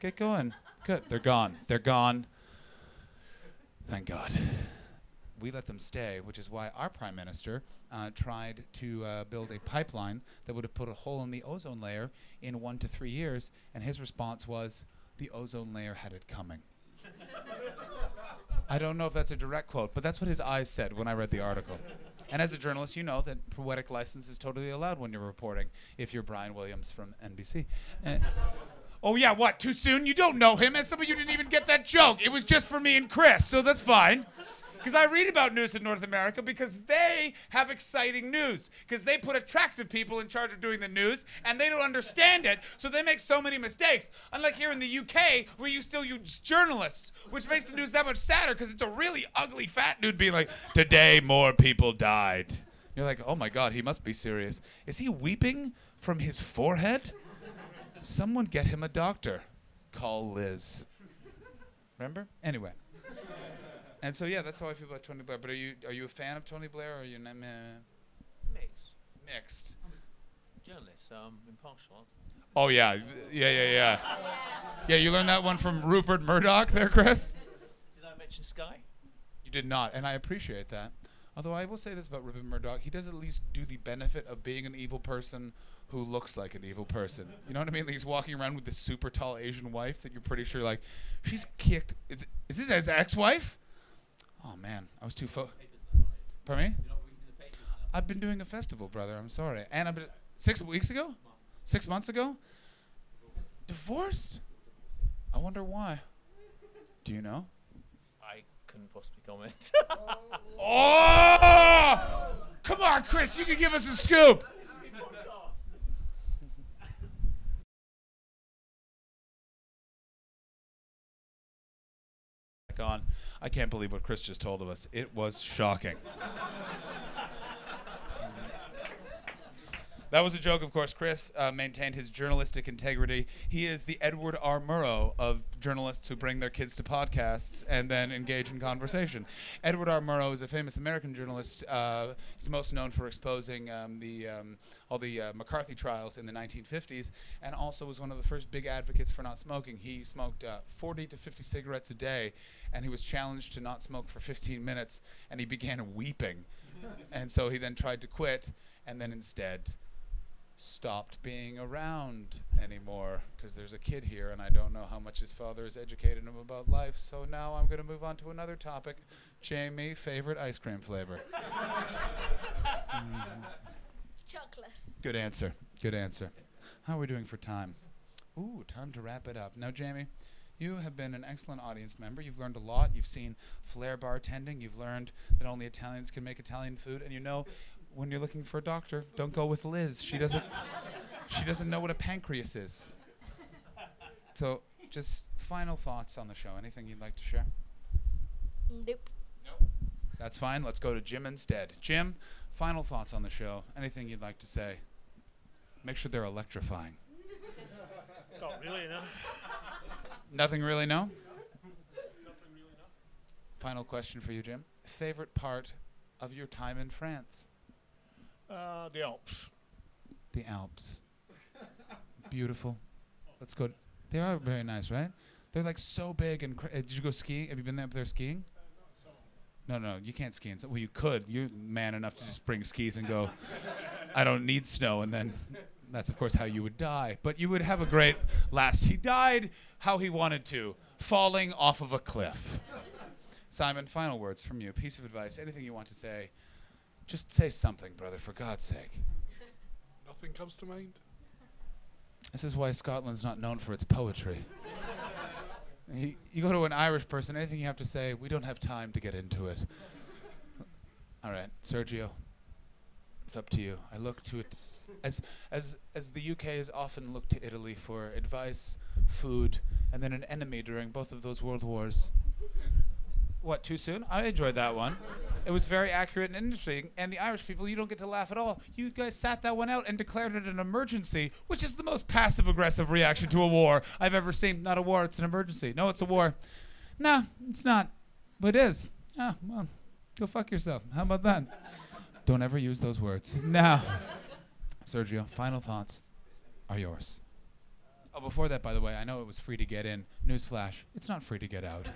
get going, good. They're gone. They're gone. Thank God we let them stay, which is why our prime minister uh, tried to uh, build a pipeline that would have put a hole in the ozone layer in one to three years, and his response was, "The ozone layer had it coming." I don't know if that's a direct quote, but that's what his eyes said when I read the article. And as a journalist, you know that poetic license is totally allowed when you're reporting. If you're Brian Williams from NBC. And oh yeah, what? Too soon? You don't know him, and some of you didn't even get that joke. It was just for me and Chris, so that's fine. Because I read about news in North America because they have exciting news. Because they put attractive people in charge of doing the news and they don't understand it, so they make so many mistakes. Unlike here in the UK, where you still use journalists, which makes the news that much sadder because it's a really ugly fat dude being like, Today more people died. You're like, Oh my God, he must be serious. Is he weeping from his forehead? Someone get him a doctor. Call Liz. Remember? Anyway. And so yeah, that's how I feel about Tony Blair. But are you are you a fan of Tony Blair or are you not, meh? Mixed. mixed? Journalist, um, impartial. Oh yeah, yeah, yeah, yeah. Yeah, you learned that one from Rupert Murdoch, there, Chris. Did I mention Sky? You did not, and I appreciate that. Although I will say this about Rupert Murdoch, he does at least do the benefit of being an evil person who looks like an evil person. You know what I mean? Like he's walking around with this super tall Asian wife that you're pretty sure like she's kicked. Is, is this his ex-wife? Oh man, I was too fo. Pardon me? I've been doing a festival, brother. I'm sorry. And I've been six weeks ago, six months ago. Divorced? I wonder why. Do you know? I couldn't possibly comment. *laughs* Oh! Come on, Chris. You can give us a scoop. Back I can't believe what Chris just told of us. It was shocking. That was a joke, of course. Chris uh, maintained his journalistic integrity. He is the Edward R. Murrow of journalists who bring their kids to podcasts and then engage in conversation. Edward R. Murrow is a famous American journalist. Uh, he's most known for exposing um, the um, all the uh, McCarthy trials in the 1950s, and also was one of the first big advocates for not smoking. He smoked uh, 40 to 50 cigarettes a day, and he was challenged to not smoke for 15 minutes, and he began weeping. *laughs* and so he then tried to quit, and then instead stopped being around anymore because there's a kid here and I don't know how much his father has educated him about life. So now I'm going to move on to another topic. Jamie, favorite ice cream flavor? *laughs* Chocolate. Good answer. Good answer. How are we doing for time? Ooh, time to wrap it up. Now, Jamie, you have been an excellent audience member. You've learned a lot. You've seen flair bartending. You've learned that only Italians can make Italian food, and you know when you're looking for a doctor, don't go with Liz. She doesn't she doesn't know what a pancreas is. So, just final thoughts on the show. Anything you'd like to share? Nope. Nope. That's fine. Let's go to Jim instead. Jim, final thoughts on the show. Anything you'd like to say? Make sure they're electrifying. *laughs* Not really, no. Nothing really, no? Nothing really, no. Final question for you, Jim. Favorite part of your time in France? Uh, the Alps. The Alps. Beautiful. Let's go. They are very nice, right? They're like so big and. Cra- uh, did you go skiing? Have you been up there skiing? No, no, you can't ski. In so- well, you could. You're man enough to just bring skis and go. *laughs* I don't need snow, and then that's of course how you would die. But you would have a great last. He died how he wanted to, falling off of a cliff. *laughs* Simon, final words from you. Piece of advice. Anything you want to say? Just say something, brother, for God's sake. *laughs* Nothing comes to mind. This is why Scotland's not known for its poetry. *laughs* you, you go to an Irish person, anything you have to say, we don't have time to get into it. *laughs* All right, Sergio, it's up to you. I look to it as as as the UK has often looked to Italy for advice, food, and then an enemy during both of those world wars. What, too soon? I enjoyed that one. It was very accurate and interesting. And the Irish people, you don't get to laugh at all. You guys sat that one out and declared it an emergency, which is the most passive aggressive reaction to a war I've ever seen. Not a war, it's an emergency. No, it's a war. No, it's not. But it is. Ah, well, go fuck yourself. How about that? don't ever use those words. Now, Sergio, final thoughts are yours. Oh, before that, by the way, I know it was free to get in. Newsflash, it's not free to get out.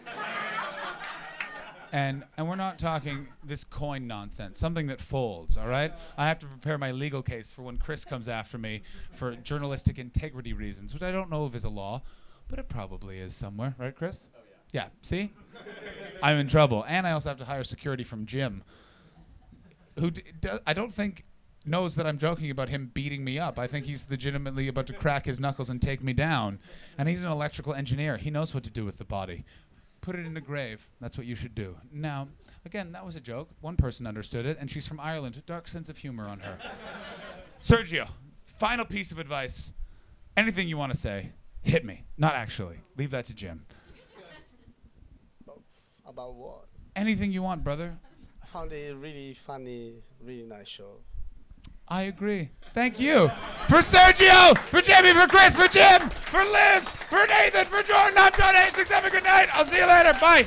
And and we're not talking this coin nonsense, something that folds, all right? I have to prepare my legal case for when Chris comes after me for journalistic integrity reasons, which I don't know if is a law, but it probably is somewhere, right, Chris? Oh yeah. Yeah, see? I'm in trouble. And I also have to hire security from Jim, who d- d- I don't think knows that I'm joking about him beating me up. I think he's legitimately about to crack his knuckles and take me down. And he's an electrical engineer. He knows what to do with the body. Put it in a grave. That's what you should do. Now, again, that was a joke. One person understood it, and she's from Ireland. Dark sense of humor on her. *laughs* Sergio, final piece of advice. Anything you want to say, hit me. Not actually. Leave that to Jim. About what? Anything you want, brother. I found it a really funny, really nice show. I agree. Thank you. For Sergio, for Jamie, for Chris, for Jim, for Liz, for Nathan, for Jordan. I'm John Hastings. Have a good night. I'll see you later. Bye.